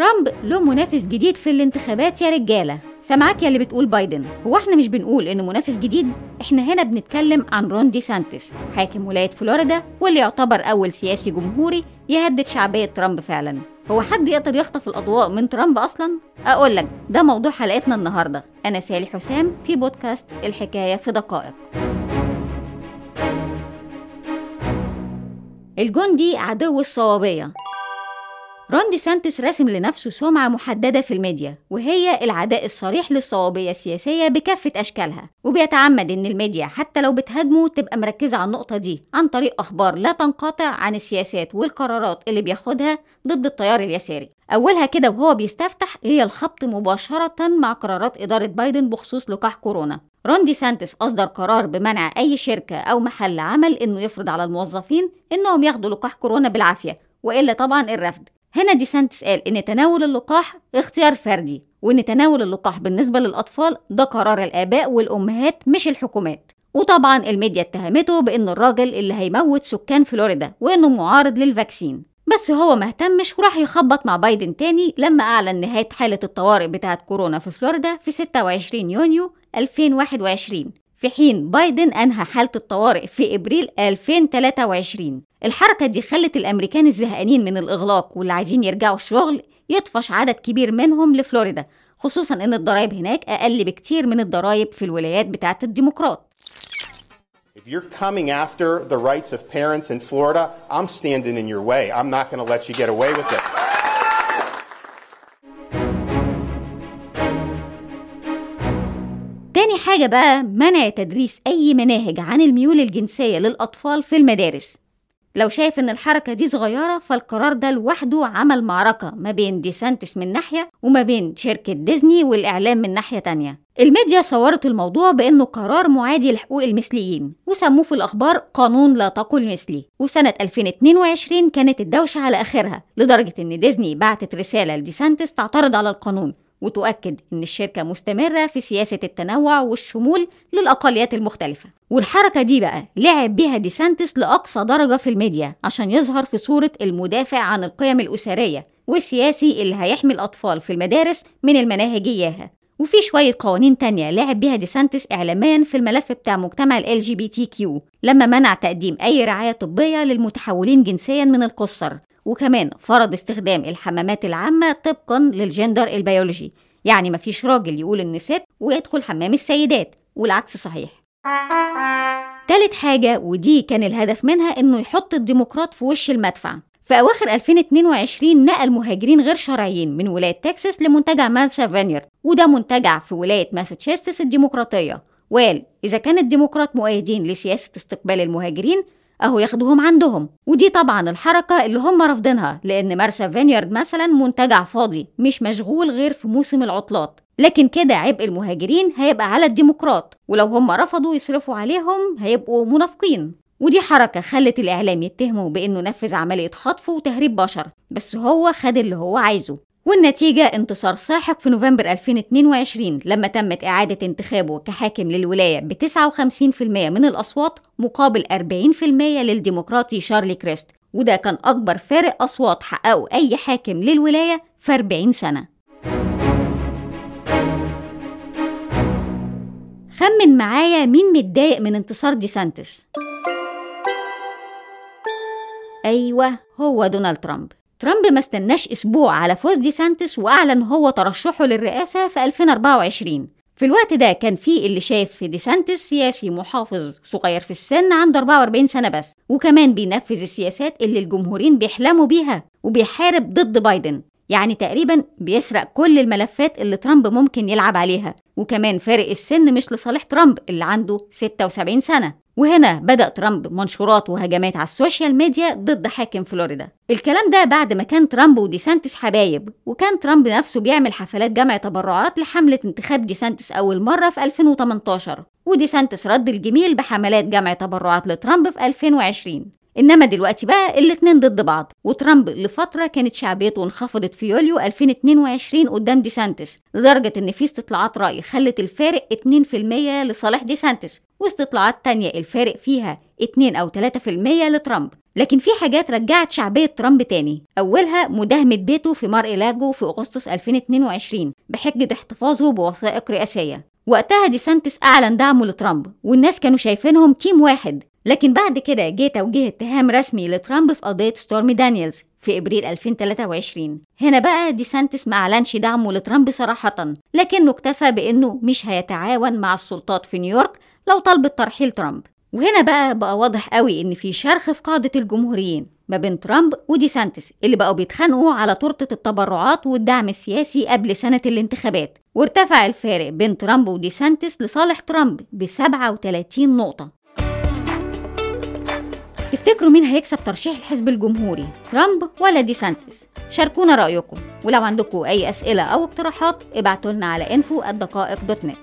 ترامب له منافس جديد في الانتخابات يا رجالة. سامعاك يا اللي بتقول بايدن. هو إحنا مش بنقول إنه منافس جديد إحنا هنا بنتكلم عن رون دي سانتس حاكم ولاية فلوريدا واللي يعتبر أول سياسي جمهوري يهدد شعبية ترامب فعلا. هو حد يقدر يخطف الأضواء من ترامب أصلا؟ أقول لك ده موضوع حلقتنا النهارده. أنا سالي حسام في بودكاست الحكاية في دقائق. الجندي عدو الصوابية. رون دي سانتس راسم لنفسه سمعة محددة في الميديا وهي العداء الصريح للصوابية السياسية بكافة أشكالها. وبيتعمد إن الميديا حتى لو بتهاجمه تبقى مركزة على النقطة دي عن طريق أخبار لا تنقطع عن السياسات والقرارات اللي بياخدها ضد التيار اليساري. أولها كده وهو بيستفتح هي الخبط مباشرة مع قرارات إدارة بايدن بخصوص لقاح كورونا. رون دي سانتس أصدر قرار بمنع أي شركة أو محل عمل إنه يفرض على الموظفين إنهم ياخدوا لقاح كورونا بالعافية وإلا طبعا الرفض. هنا دي سانتس قال إن تناول اللقاح اختيار فردي وإن تناول اللقاح بالنسبة للأطفال ده قرار الآباء والأمهات مش الحكومات. وطبعا الميديا اتهمته بإنه الراجل اللي هيموت سكان فلوريدا وإنه معارض لل vaccine. بس هو مهتمش وراح يخبط مع بايدن تاني لما أعلن نهاية حالة الطوارئ بتاعة كورونا في فلوريدا في 26 يونيو 2021 في حين بايدن أنهى حالة الطوارئ في إبريل 2023 الحركة دي خلت الأمريكان الزهقانين من الإغلاق واللي عايزين يرجعوا الشغل يطفش عدد كبير منهم لفلوريدا خصوصا إن الضرايب هناك أقل بكتير من الضرايب في الولايات بتاعة الديمقراط If you're coming after the rights of parents in Florida, I'm standing in your way. I'm not going to let you get away with it. تاني حاجة بقى منع تدريس أي مناهج عن الميول الجنسية للأطفال في المدارس. لو شايف إن الحركة دي صغيرة فالقرار ده لوحده عمل معركة ما بين دي سانتس من ناحية وما بين شركة ديزني والإعلام من ناحية تانية. الميديا صورت الموضوع بأنه قرار معادي لحقوق المثليين وسموه في الأخبار قانون لا تقل مثلي. وسنة 2022 كانت الدوشة على آخرها لدرجة إن ديزني بعتت رسالة لدي سانتس تعترض على القانون. وتؤكد إن الشركة مستمرة في سياسة التنوع والشمول للأقليات المختلفة. والحركة دي بقى لعب بيها دي سانتس لأقصى درجة في الميديا عشان يظهر في صورة المدافع عن القيم الأسرية والسياسي اللي هيحمي الأطفال في المدارس من المناهج إياها. وفي شوية قوانين تانية لعب بيها دي سانتس إعلاميا في الملف بتاع مجتمع ال جي بي تي كيو لما منع تقديم أي رعاية طبية للمتحولين جنسيا من القُصّر. وكمان فرض استخدام الحمامات العامة طبقا للجندر البيولوجي. يعني مفيش راجل يقول ست ويدخل حمام السيدات والعكس صحيح. تالت حاجة ودي كان الهدف منها إنه يحط الديمقراط في وش المدفع. في أواخر 2022 نقل مهاجرين غير شرعيين من ولاية تكساس لمنتجع مارثا فينيرد وده منتجع في ولاية ماساتشوستس الديمقراطية. وقال إذا كان الديمقراط مؤيدين لسياسة استقبال المهاجرين أهو ياخدوهم عندهم. ودي طبعا الحركة اللي هم رافضينها لأن مارثا فينيرد مثلا منتجع فاضي مش مشغول غير في موسم العطلات. لكن كده عبء المهاجرين هيبقى على الديمقراط. ولو هم رفضوا يصرفوا عليهم هيبقوا منافقين. ودي حركة خلت الإعلام يتهمه بإنه نفذ عملية خطف وتهريب بشر. بس هو خد اللي هو عايزه. والنتيجة انتصار ساحق في نوفمبر 2022 لما تمت إعادة انتخابه كحاكم للولاية ب 59% من الأصوات مقابل 40% للديمقراطي شارلي كريست وده كان أكبر فارق أصوات حققه أي حاكم للولاية في 40 سنة. خمن معايا مين متضايق من انتصار دي سانتس أيوة هو دونالد ترامب. ترامب ما استناش أسبوع على فوز دي سانتس وأعلن هو ترشحه للرئاسة في 2024 في الوقت ده كان في اللي شايف في دي سانتس سياسي محافظ صغير في السن عنده 44 سنة بس وكمان بينفذ السياسات اللي الجمهورين بيحلموا بيها وبيحارب ضد بايدن. يعني تقريبا بيسرق كل الملفات اللي ترامب ممكن يلعب عليها. وكمان فارق السن مش لصالح ترامب اللي عنده 76 سنة. وهنا بدأ ترامب منشورات وهجمات على ال social media ضد حاكم فلوريدا. الكلام ده بعد ما كان ترامب وديسانتس حبايب. وكان ترامب نفسه بيعمل حفلات جمع تبرعات لحملة انتخاب ديسانتس أول مرة في 2018 وديسانتس رد الجميل بحملات جمع تبرعات لترامب في 2020 إنما دلوقتي بقى الاتنين ضد بعض وترامب لفترة كانت شعبيته انخفضت في يوليو 2022 قدام ديسانتس لدرجة إن في استطلاعات رأي خلت الفارق 2% لصالح ديسانتس واستطلاعات تانية الفارق فيها 2 أو 3% لترامب. لكن في حاجات رجعت شعبية ترامب تاني. أولها مداهمة بيته في مار إيه لاجو في أغسطس 2022 بحجة احتفاظه بوثائق رئاسية. وقتها دي سانتس أعلن دعمه لترامب والناس كانوا شايفينهم team واحد لكن بعد كده جه توجيه اتهام رسمي لترامب في قضية ستورمي دانييلز في إبريل 2023 هنا بقى دي سانتس ما أعلنش دعمه لترامب صراحة لكنه اكتفى بإنه مش هيتعاون مع السلطات في نيويورك لو طلبت ترحيل ترامب. وهنا بقى بقى واضح قوي إن في شرخ في قاعدة الجمهوريين ما بين ترامب ودي سانتس اللي بقوا بيتخانقوا على تورتة التبرعات والدعم السياسي قبل سنة الانتخابات. وارتفع الفارق بين ترامب ودي سانتس لصالح ترامب ب 37 نقطة. تفتكروا مين هيكسب ترشيح الحزب الجمهوري؟ ترامب ولا دي سانتس شاركونا رأيكم. ولو عندكم أي أسئلة أو اقتراحات ابعتوا لنا على نت